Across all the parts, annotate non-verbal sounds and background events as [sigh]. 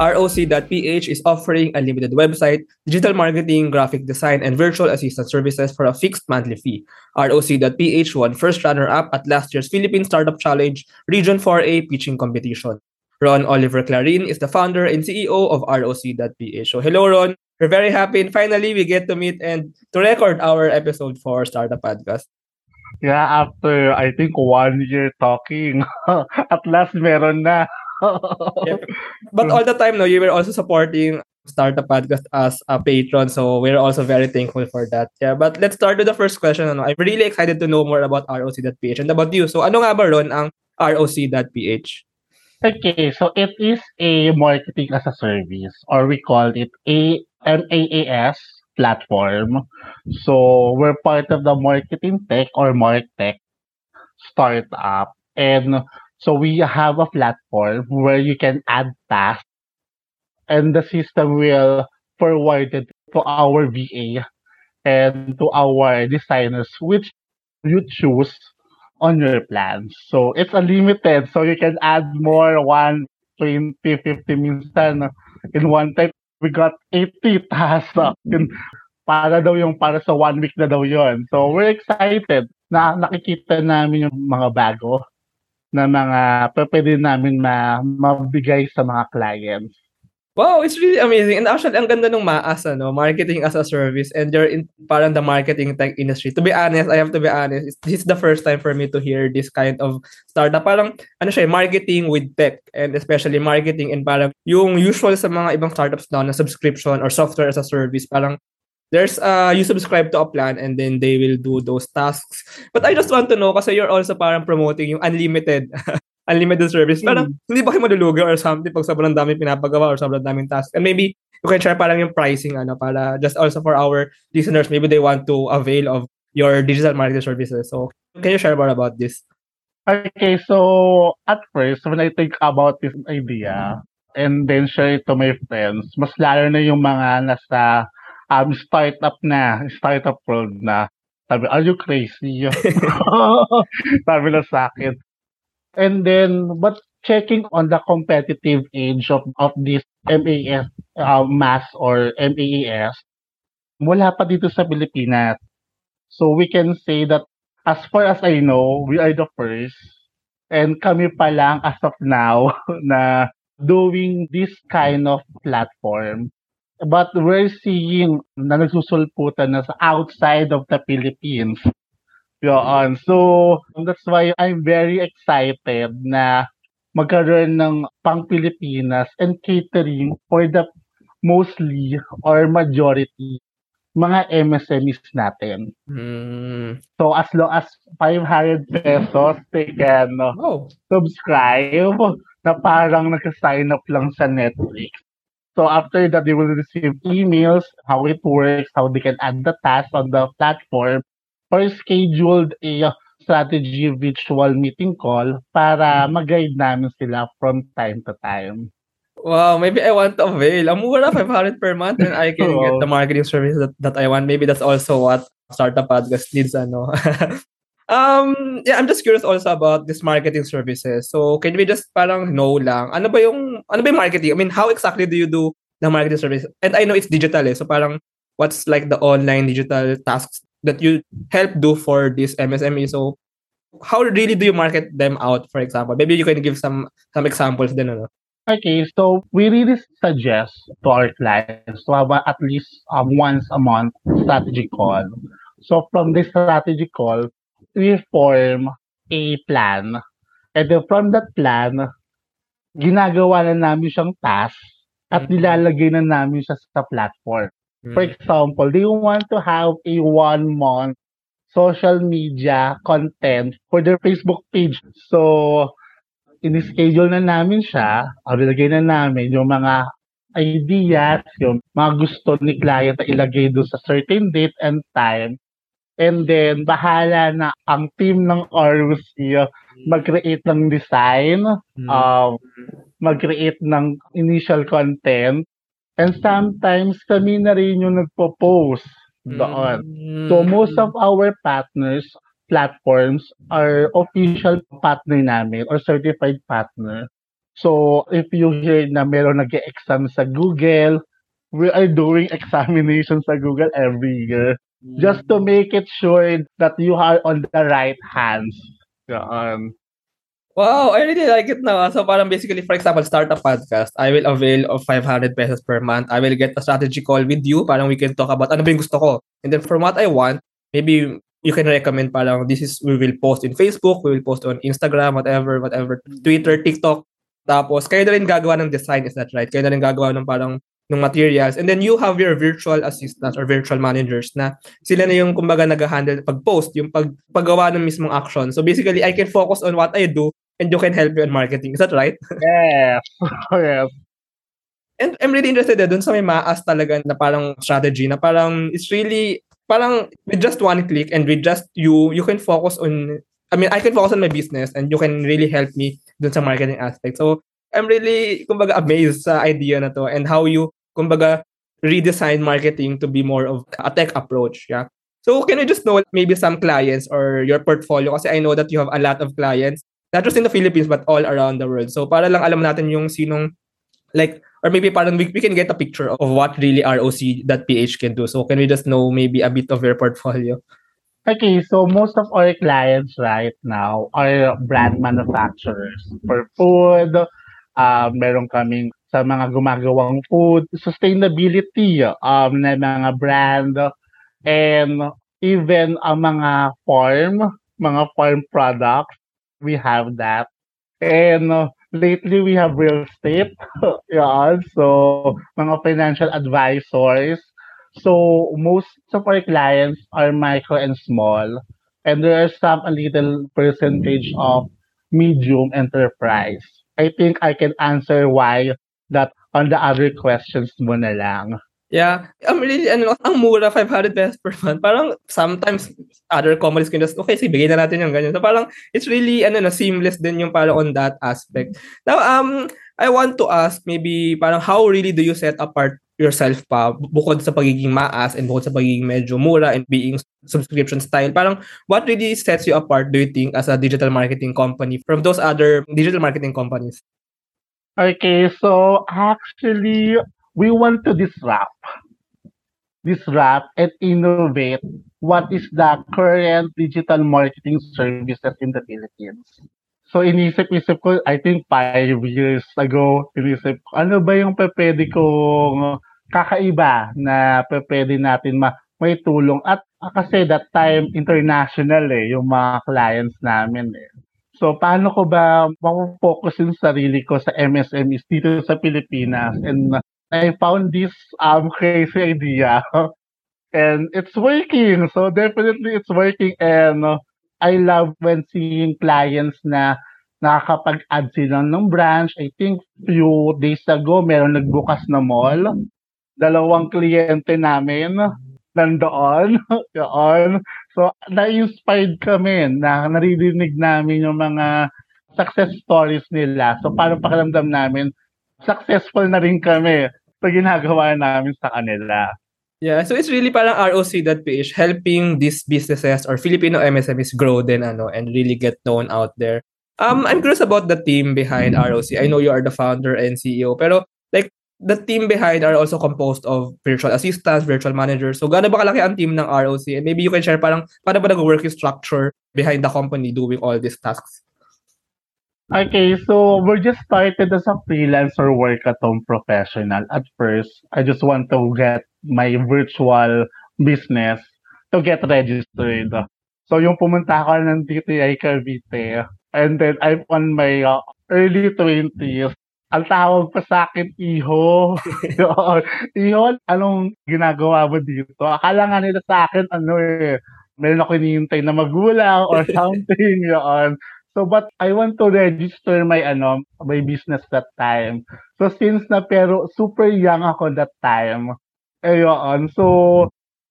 ROC.ph is offering a limited website, digital marketing, graphic design, and virtual assistant services for a fixed monthly fee. ROC.ph won first runner-up at last year's Philippine Startup Challenge Region 4A pitching competition. Ron Oliver Clarin is the founder and CEO of ROC.ph. So hello, Ron. We're very happy and finally we get to meet and to record our episode for Startup Podcast. Yeah, after I think one year talking, [laughs] at last meron na. [laughs] yeah. But all the time, no, you were also supporting Startup Podcast as a patron, so we're also very thankful for that. Yeah, but let's start with the first question. Ano? I'm really excited to know more about ROC.ph and about you. So ano nga ba ron ang ROC.ph? Okay, so it is a marketing as a service, or we call it a MAAS platform. So we're part of the marketing tech or martech startup, and so we have a platform where you can add tasks, and the system will forward it to our VA and to our designers, which you choose on your plans. So it's unlimited. So you can add more 1, 20, 50 minsan in one time. We got 80 [laughs] tasks in, para daw yung para sa one week na daw yon. So we're excited na nakikita namin yung mga bago na mga pwede namin ma mabigay sa mga clients. Wow, it's really amazing. And actually, ang ganda ng MAAS, ano, marketing as a service, and you're in parang the marketing tech industry. To be honest, I have to be honest, this is the first time for me to hear this kind of startup. Parang, ano siya, marketing with tech, and especially marketing, and parang yung usual sa mga ibang startups now na subscription or software as a service, parang there's uh you subscribe to a plan and then they will do those tasks. But I just want to know kasi you're also parang promoting yung unlimited [laughs] unlimited service. Parang mm. hindi ba kayo malulugaw or something pag sobrang dami pinapagawa or sobrang daming task. And maybe you can share parang yung pricing ano para just also for our listeners maybe they want to avail of your digital marketing services. So can you share more about this? Okay, so at first when I think about this idea and then share it to my friends, mas lalo na yung mga nasa um, startup na, startup world na. Sabi, are you crazy? [laughs] Sabi na sa akin. And then, but checking on the competitive age of, of this MAS, uh, MAS or MAAS, wala pa dito sa Pilipinas. So we can say that as far as I know, we are the first. And kami pa lang as of now [laughs] na doing this kind of platform. But we're seeing na nagsusulputan na sa outside of the Philippines. Yun. So, that's why I'm very excited na magkaroon ng pang Pilipinas and catering for the mostly or majority mga MSMEs natin. Mm. So as low as 500 pesos, they can oh. subscribe na parang nag-sign up lang sa Netflix. So after that, they will receive emails, how it works, how they can add the tasks on the platform, or scheduled a strategy virtual meeting call para mag-guide namin sila from time to time. Wow, maybe I want to avail. Ang mura, 500 per month and I can get the marketing service that, that I want. Maybe that's also what Startup Podcast needs, ano. [laughs] um, yeah, I'm just curious also about this marketing services. So, can we just parang know lang, ano ba yung, ano ba yung marketing? I mean, how exactly do you do the marketing service? And I know it's digital eh, so parang what's like the online digital tasks that you help do for this MSME. So how really do you market them out, for example? Maybe you can give some some examples then. Ano? Okay, so we really suggest to our clients to have at least um, once a month strategy call. So from this strategy call, we form a plan. And then from that plan, ginagawa na namin siyang task at mm-hmm. nilalagay na namin siya sa platform. For mm. example, they want to have a one month social media content for their Facebook page. So, in-schedule na namin siya, o nilagay na namin yung mga ideas, yung mga gusto ni client na ilagay doon sa certain date and time. And then, bahala na ang team ng ROC mag-create ng design, mm. um, mag-create ng initial content, And sometimes kami na rin yung nagpo-post doon. Mm-hmm. So most of our partners, platforms are official partner namin or certified partner. So, if you hear na meron nag-exam sa Google, we are doing [laughs] examinations sa Google every year just to make it sure that you are on the right hands. Yan. Wow, I really like it now. So parang basically, for example, start a podcast. I will avail of 500 pesos per month. I will get a strategy call with you. Parang we can talk about ano ba yung gusto ko. And then from what I want, maybe you can recommend parang this is, we will post in Facebook, we will post on Instagram, whatever, whatever, Twitter, TikTok. Tapos, kayo na rin gagawa ng design, is that right? Kayo na rin gagawa ng parang ng materials. And then you have your virtual assistants or virtual managers na sila na yung kumbaga nag-handle pag-post, yung pag paggawa ng mismong action. So basically, I can focus on what I do and you can help me on marketing. Is that right? [laughs] Yes. [laughs] yes. And I'm really interested eh, dun sa may maas talaga na parang strategy na parang it's really parang with just one click and with just you you can focus on I mean I can focus on my business and you can really help me dun sa marketing aspect. So I'm really kumbaga amazed sa idea na to and how you kumbaga redesign marketing to be more of a tech approach. Yeah. So can we just know maybe some clients or your portfolio kasi I know that you have a lot of clients not just in the Philippines but all around the world. So para lang alam natin yung sinong like or maybe parang we, we can get a picture of what really ROC.ph can do. So can we just know maybe a bit of your portfolio? Okay, so most of our clients right now are brand manufacturers for food. Uh, meron kaming sa mga gumagawang food, sustainability um, na mga brand, and even ang mga farm, mga farm products, we have that. And uh, lately we have real estate. [laughs] yeah, so mga financial advisors. So most of our clients are micro and small. And there are some a little percentage of medium enterprise. I think I can answer why that on the other questions mo na lang. Yeah. I'm really, ano, ang mura, 500 pesos per month. Parang sometimes other companies can just, okay, sige, bigay na natin yung ganyan. So parang it's really, ano na, seamless din yung parang on that aspect. Now, um, I want to ask maybe parang how really do you set apart yourself pa bukod sa pagiging maas and bukod sa pagiging medyo mura and being subscription style parang what really sets you apart do you think as a digital marketing company from those other digital marketing companies okay so actually we want to disrupt disrupt and innovate what is the current digital marketing services in the Philippines. So inisip-isip ko, I think five years ago, inisip ko, ano ba yung pwede kong kakaiba na pwede natin ma may tulong at kasi that time international eh yung mga clients namin eh. So paano ko ba ma-focus yung sarili ko sa MSMEs dito sa Pilipinas and I found this um crazy idea [laughs] and it's working. So definitely it's working and uh, I love when seeing clients na nakakapag-add sila ng branch. I think few days ago meron nagbukas na mall. Dalawang kliyente namin nandoon. [laughs] Yun. So na-inspired kami na naririnig namin yung mga success stories nila. So parang pakiramdam namin successful na rin kami sa ginagawa namin sa kanila. Yeah, so it's really parang ROC.ph helping these businesses or Filipino MSMEs grow then ano and really get known out there. Um, I'm curious about the team behind ROC. I know you are the founder and CEO, pero like the team behind are also composed of virtual assistants, virtual managers. So gaano ba kalaki ang team ng ROC? And maybe you can share parang paano ba nag-work yung structure behind the company doing all these tasks? Okay, so we're just started as a freelancer work at home professional. At first, I just want to get my virtual business to get registered. So yung pumunta ako ng DTI Cavite, and then I'm on my uh, early 20s. Ang tawag pa sa akin, Iho. [laughs] Iho, anong ginagawa mo dito? Akala nga nila sa akin, ano eh, meron ako hinihintay na magulang or [laughs] something. Yun. So, but I want to register my, ano, my business that time. So, since na pero super young ako that time, ayun, so,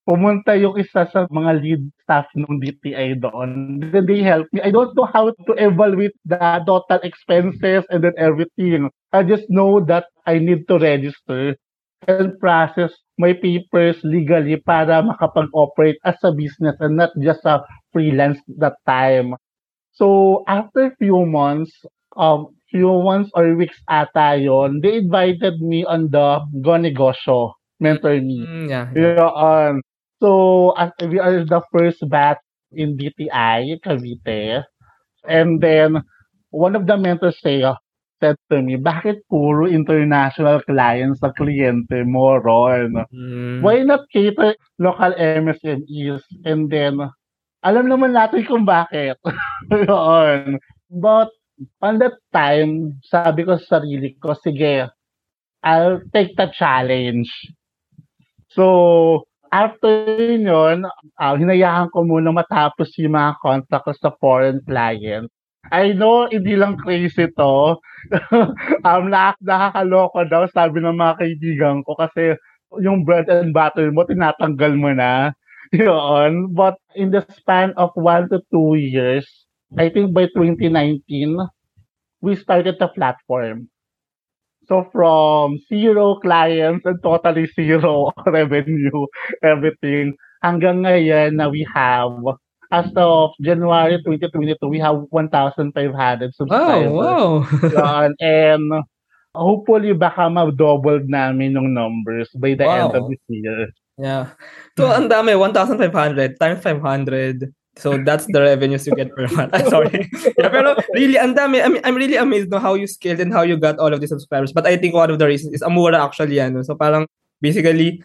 pumunta yung isa sa mga lead staff ng DTI doon. Then they help me. I don't know how to evaluate the total expenses and then everything. I just know that I need to register and process my papers legally para makapag-operate as a business and not just a freelance that time. So after a few months, um, few months or weeks ata yon, they invited me on the Go Negosyo Mentor Me. Mm, yeah, yeah. Yun. So, as we are the first batch in DTI, Cavite. And then, one of the mentors say, said to me, bakit puro international clients sa kliyente mo, Ron? Mm. Why not cater local MSMEs? And then, alam naman natin kung bakit. [laughs] Yun. But, on that time, sabi ko sa sarili ko, sige, I'll take the challenge. So, after yun, uh, hinayaan ko muna matapos yung mga contract ko sa foreign client. I know, hindi lang crazy to. [laughs] um, nak nakakaloko daw, sabi ng mga kaibigan ko, kasi yung bread and butter mo, tinatanggal mo na. [laughs] Yun. But in the span of one to two years, I think by 2019, we started the platform. So from zero clients and totally zero [laughs] revenue, everything, hanggang ngayon na we have, as of January 2022, we have 1,500 subscribers. Oh, wow. And hopefully baka ma-double namin yung numbers by the end of Wow. this year. Yeah. So, ang dami, 1,500 times 500. So, that's the revenues you get per [laughs] month. I'm [laughs] sorry. yeah, pero really, ang dami. I mean, I'm really amazed no how you scaled and how you got all of these subscribers. But I think one of the reasons is amura actually. Ano. So, parang basically,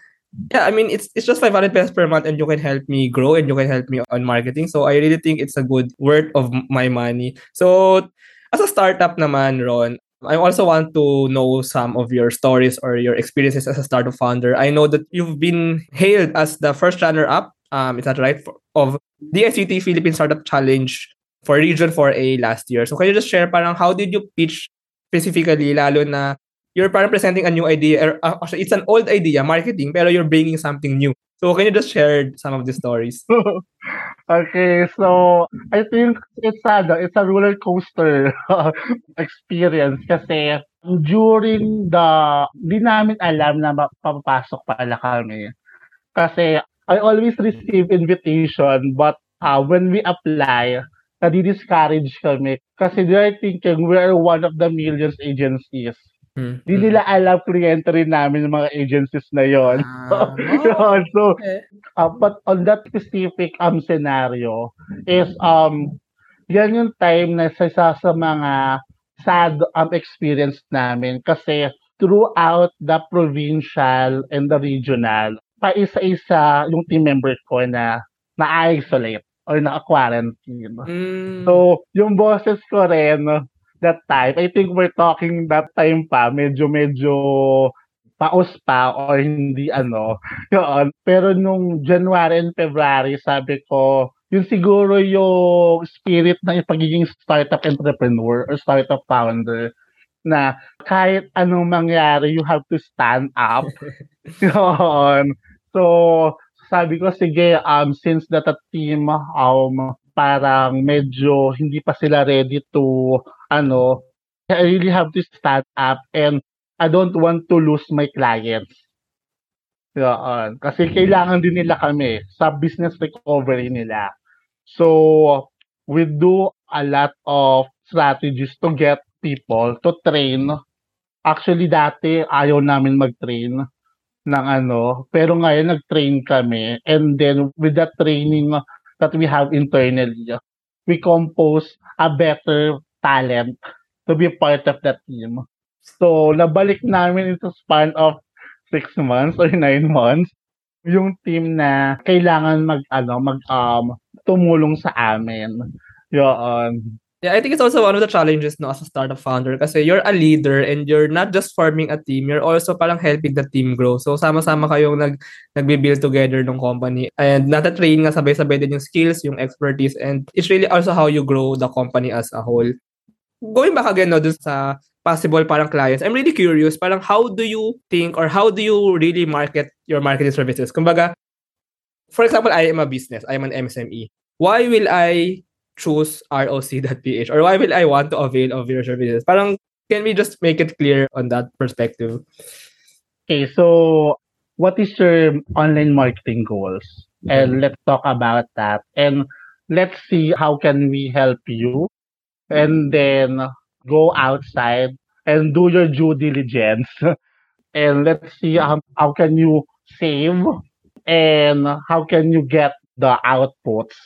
yeah, I mean, it's it's just 500 pesos per month and you can help me grow and you can help me on marketing. So, I really think it's a good worth of my money. So, as a startup naman, Ron, I also want to know some of your stories or your experiences as a startup founder. I know that you've been hailed as the first runner-up, um, is that right, for, of the SCT Philippine Startup Challenge for Region 4A last year. So can you just share parang how did you pitch specifically, lalo na you're parang presenting a new idea, or uh, it's an old idea, marketing, pero you're bringing something new. So can you just share some of the stories? [laughs] okay, so I think it's a, it's a roller coaster [laughs] experience kasi during the, di namin alam na papapasok pala kami. Kasi I always receive invitation but uh, when we apply, nadi-discourage kami kasi they're thinking we're one of the millions agencies. Hmm. Di nila alam kliyente rin namin yung mga agencies na yon. Ah, [laughs] Yun. so, okay. Uh, but on that specific um scenario is um yan yung time na sa isa sa mga sad um experience namin kasi throughout the provincial and the regional pa isa-isa yung team member ko na na-isolate or na-quarantine. Mm. So, yung bosses ko rin that time, I think we're talking that time pa, medyo medyo paus pa or hindi ano. [laughs] Yun. Pero nung January and February, sabi ko, yun siguro yung spirit ng pagiging startup entrepreneur or startup founder na kahit anong mangyari, you have to stand up. [laughs] Yun. So, sabi ko, sige, um, since that a team, um, parang medyo hindi pa sila ready to, ano, I really have to stand up and I don't want to lose my clients. Yun. Kasi kailangan din nila kami sa business recovery nila. So, we do a lot of strategies to get people to train. Actually, dati ayaw namin mag-train ng ano. Pero ngayon, nag-train kami. And then, with that training that we have internally, we compose a better talent to be part of that team. So, nabalik namin into span of six months or nine months yung team na kailangan mag ano mag um tumulong sa amin. Yun. Yeah, I think it's also one of the challenges no as a startup founder kasi you're a leader and you're not just forming a team, you're also parang helping the team grow. So sama-sama kayong nag nagbi-build together ng company and nata-train nga sabay-sabay din yung skills, yung expertise and it's really also how you grow the company as a whole. Going back again no dun sa possible parang clients, I'm really curious parang how do you think or how do you really market your marketing services? Kumbaga, for example, I am a business, I am an MSME. Why will I choose roc.ph or why will I want to avail of your services? Parang, can we just make it clear on that perspective? Okay, so what is your online marketing goals? And mm-hmm. let's talk about that. And let's see how can we help you. And then go outside and do your due diligence. [laughs] and let's see how, how can you save and how can you get the outputs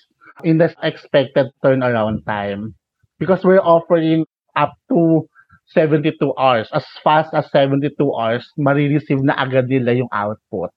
in the expected turnaround time. Because we're offering up to 72 hours. As fast as 72 hours, marireceive na agad nila yung output.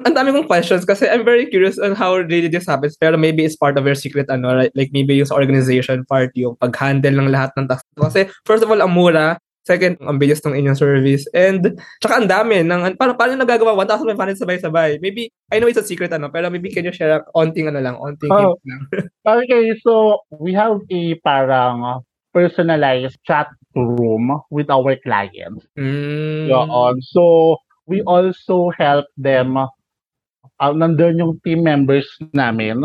Ang dami kong questions kasi I'm very curious on how really this happens. Pero maybe it's part of your secret, ano, right? like maybe yung organization part, yung pag-handle ng lahat ng tasks. Kasi first of all, ang mura. Second, ang bilis ng inyong service. And, tsaka ang dami. Ng, paano, paano nagagawa 1,500 sabay-sabay? Maybe, I know it's a secret, ano, pero maybe can you share onting ano lang, onting Oh. lang. [laughs] Okay, so we have a parang personalized chat room with our clients. Mm. Yun. So, we also help them, uh, nandun yung team members namin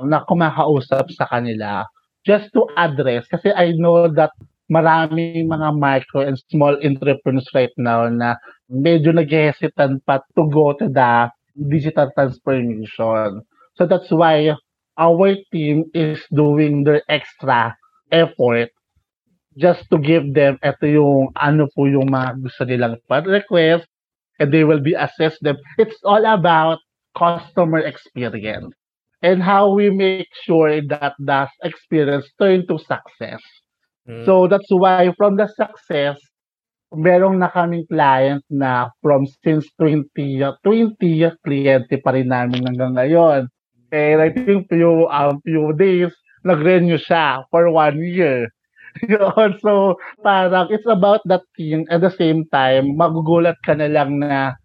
na kumakausap sa kanila just to address, kasi I know that maraming mga micro and small entrepreneurs right now na medyo nag-hesitant pa to go to the digital transformation. So that's why our team is doing their extra effort just to give them ito yung ano po yung mga gusto nilang request and they will be assessed them. It's all about customer experience and how we make sure that the experience turn to success. Mm. So that's why from the success, merong na kaming client na from since 2020, 20 kliyente pa rin namin hanggang ngayon. And I think few, um, few days, nag-renew siya for one year. [laughs] Yun, so parang it's about that thing at the same time, magugulat ka na lang na,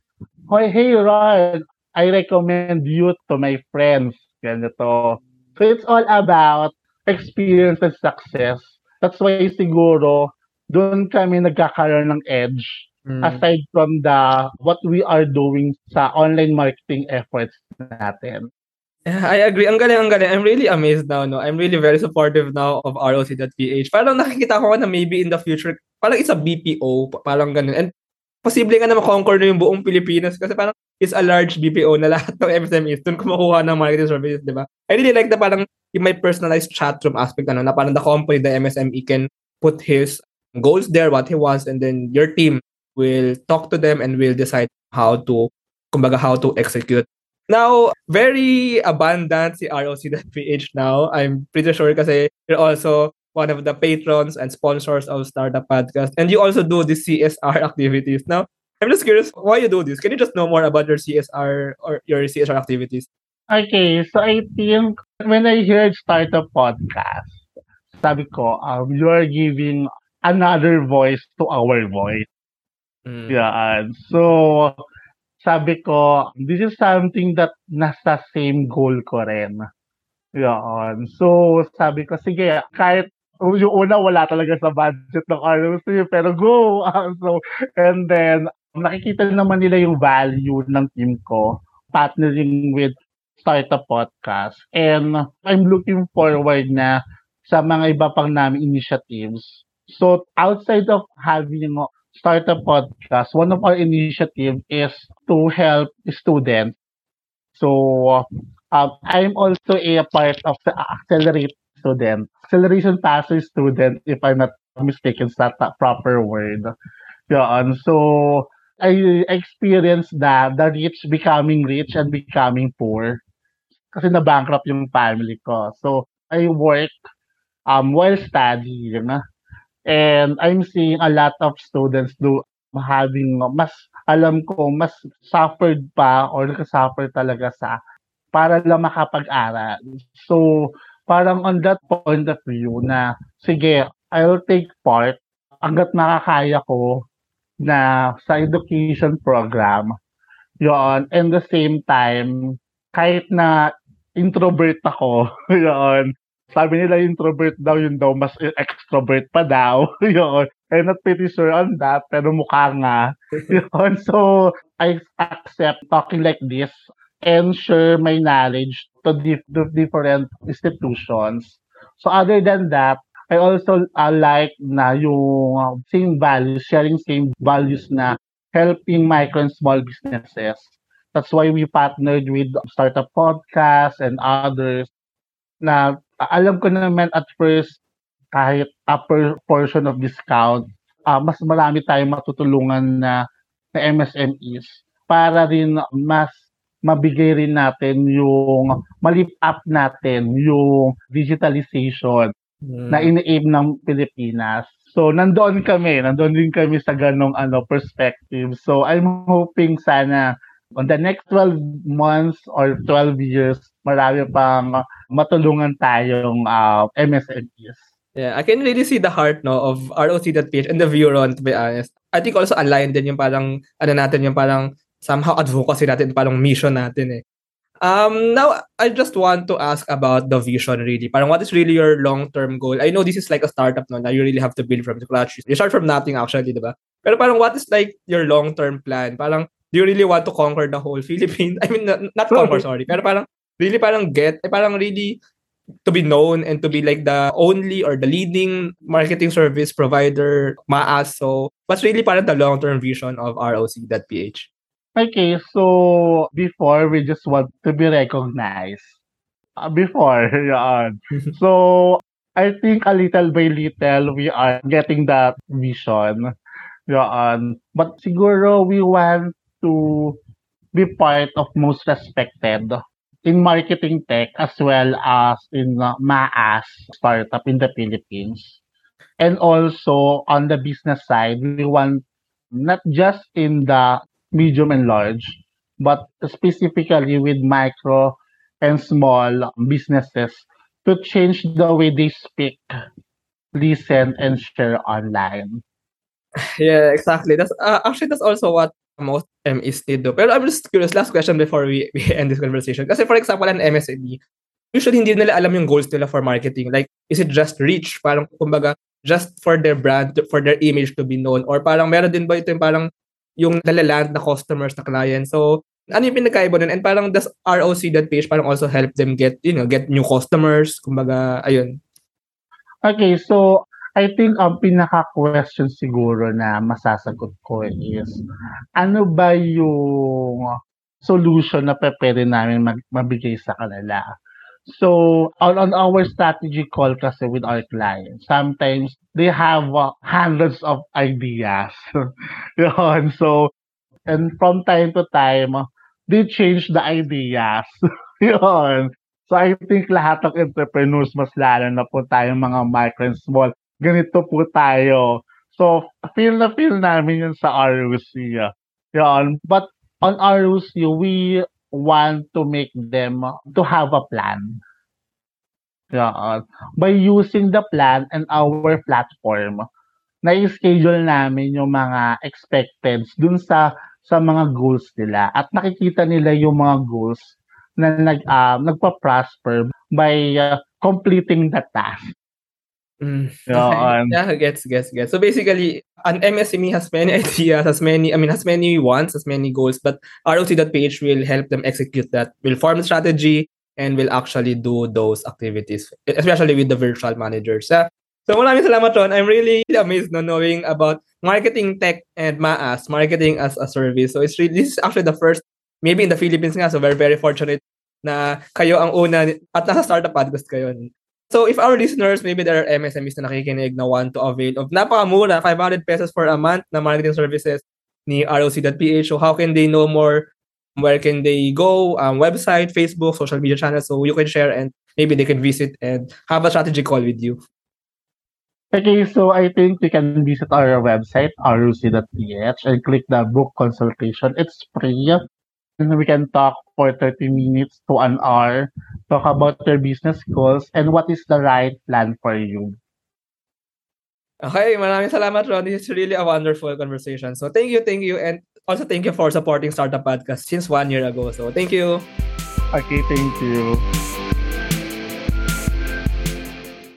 Hoy, hey Ron, I recommend you to my friends. Ganito. So it's all about experience and success. That's why siguro doon kami nagkakaroon ng edge Mm. aside from the what we are doing sa online marketing efforts natin. I agree. Ang galing, ang galing. I'm really amazed now, no? I'm really very supportive now of ROC.ph. Parang nakikita ko na maybe in the future, parang it's a BPO, pa- parang ganun. And posible nga na makonquer na yung buong Pilipinas kasi parang it's a large BPO na lahat ng MSMEs doon kumukuha ng marketing services, di ba? I really like the parang yung may personalized chat room aspect ano, na parang the company, the MSME can put his goals there, what he wants, and then your team will talk to them and will decide how to, kumbaga, how to execute. Now, very abundant si ROC.ph now. I'm pretty sure kasi you're also one of the patrons and sponsors of Startup Podcast. And you also do the CSR activities. Now, I'm just curious why you do this. Can you just know more about your CSR or your CSR activities? Okay, so I think when I heard Startup Podcast, sabi ko, um, you are giving another voice to our voice. Mm. Yan. So, sabi ko, this is something that nasa same goal ko rin. Yan. So, sabi ko, sige, kahit yung una wala talaga sa budget ng ROC, pero go! [laughs] So, and then, nakikita naman nila yung value ng team ko, partnering with Startup Podcast. And I'm looking forward na sa mga iba pang namin initiatives. So, outside of having Startup Podcast, one of our initiative is to help students. So, um, I'm also a part of the Accelerate student. Acceleration Passer student, if I'm not mistaken, is that the proper word. Yun. So, I experienced that, the rich becoming rich and becoming poor. Kasi na-bankrupt yung family ko. So, I work um, while studying. And I'm seeing a lot of students do having mas alam ko mas suffered pa or nakasuffer talaga sa para lang makapag-aral. So, parang on that point of view na sige, I'll take part hanggat nakakaya ko na sa education program. Yon, and the same time, kahit na introvert ako, [laughs] yon, sabi nila introvert daw, yun daw, mas extrovert pa daw. [laughs] yun. I'm not pretty sure on that, pero mukha nga. [laughs] yun. So, I accept talking like this and share my knowledge to, dif- to different institutions. So, other than that, I also uh, like na yung uh, same values, sharing same values na helping micro and small businesses. That's why we partnered with Startup Podcast and others na alam ko naman at first kahit upper portion of discount, uh, mas marami tayong matutulungan na, na MSMEs para rin mas mabigay rin natin yung malip up natin yung digitalization mm. na ini-aim ng Pilipinas. So, nandoon kami, nandoon din kami sa ganong ano, perspective. So, I'm hoping sana on the next 12 months or 12 years, marami pang matulungan tayong uh, MSMEs. Yeah, I can really see the heart no of ROC.ph and the Vuron to be honest. I think also aligned din yung parang ano natin yung parang somehow advocacy natin, parang mission natin eh. Um, now, I just want to ask about the vision really. Parang what is really your long-term goal? I know this is like a startup no, now you really have to build from scratch. You start from nothing actually, di ba? Pero parang what is like your long-term plan? Parang do you really want to conquer the whole [laughs] Philippines? I mean, not, not conquer, sorry. Pero parang really parang get, eh, parang really to be known and to be like the only or the leading marketing service provider maas. So, what's really parang the long-term vision of ROC.ph? Okay, so before we just want to be recognized. Uh, before, [laughs] yeah. [laughs] so I think a little by little we are getting that vision. Yeah, but siguro we want to be part of most respected in marketing tech as well as in uh, MAAS startup in the Philippines. And also on the business side, we want not just in the medium and large, but specifically with micro and small businesses to change the way they speak, listen, and share online. [laughs] Yeah, exactly. That's uh, actually that's also what most MSs do. Pero I'm just curious, last question before we, we [laughs] end this conversation. Kasi for example, an MSME, usually hindi nila alam yung goals nila for marketing. Like, is it just reach? Parang, kumbaga, just for their brand, for their image to be known? Or parang meron din ba ito yung parang yung nalaland na customers na clients. So, ano yung pinagkaiba nun? And parang does ROC that page parang also help them get, you know, get new customers? Kumbaga, ayun. Okay, so I think ang pinaka-question siguro na masasagot ko is, ano ba yung solution na pwede namin mag- mabigay sa kanila? So, on, on our strategy call kasi with our clients, sometimes they have uh, hundreds of ideas. [laughs] Yun. So, and from time to time, they change the ideas. [laughs] Yun. So, I think lahat ng entrepreneurs, mas lalo na po tayong mga micro and small, ganito po tayo. So, feel na feel namin yun sa ROC. Yun. But on ROC, we want to make them to have a plan. Yeah, by using the plan and our platform, na-schedule namin yung mga expecteds dun sa sa mga goals nila at nakikita nila yung mga goals na nag uh, nagpa-prosper by uh, completing the task. Mm. Yeah, [laughs] yeah, gets, gets, gets. So basically, an MSME has many [laughs] ideas, has many, I mean, has many wants, has many goals, but ROC.ph will help them execute that. Will form strategy and will actually do those activities, especially with the virtual managers. Uh, so maraming salamat, Ron. I'm really amazed no, knowing about marketing tech and MAAS, marketing as a service. So it's really, this is actually the first, maybe in the Philippines nga, so we're very fortunate na kayo ang una at nasa startup podcast kayo. So if our listeners, maybe there are MSMEs na nakikinig na want to avail of napakamura, 500 pesos for a month na marketing services ni ROC.ph. So how can they know more? Where can they go? Um, website, Facebook, social media channels. So you can share and maybe they can visit and have a strategy call with you. Okay, so I think you can visit our website, roc.ph, and click the book consultation. It's free. And we can talk for 30 minutes to an hour, talk about your business goals and what is the right plan for you. Okay, maraming salamat, Ron. This is really a wonderful conversation. So thank you, thank you, and also thank you for supporting Startup Podcast since one year ago. So thank you. Okay, thank you.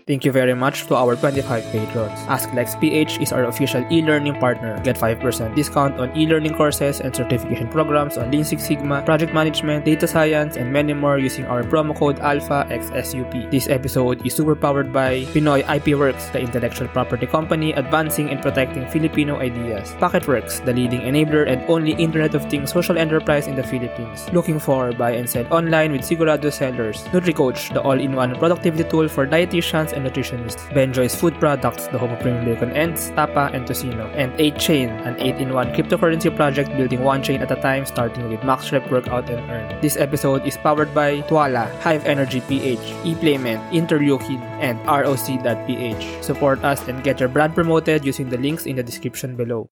Thank you very much to our 25 patrons. AskLex PH is our official e-learning partner. Get 5% discount on e-learning courses and certification programs on Lean Six Sigma, project management, data science, and many more using our promo code ALPHAXSUP. This episode is super powered by Pinoy IP Works, the intellectual property company advancing and protecting Filipino ideas. Packetworks, the leading enabler and only Internet of Things social enterprise in the Philippines. Looking for buy and sell online with Sigurado sellers. NutriCoach, the all-in-one productivity tool for dietitians and nutritionists, Benjoy's Food Products, the home of premium bacon ends, Tapa, and Tocino, and 8Chain, an 8-in-1 cryptocurrency project building one chain at a time starting with max MaxRep Workout and Earn. This episode is powered by Twala, Hive Energy PH, ePlayment, Interleukin, and ROC.ph. Support us and get your brand promoted using the links in the description below.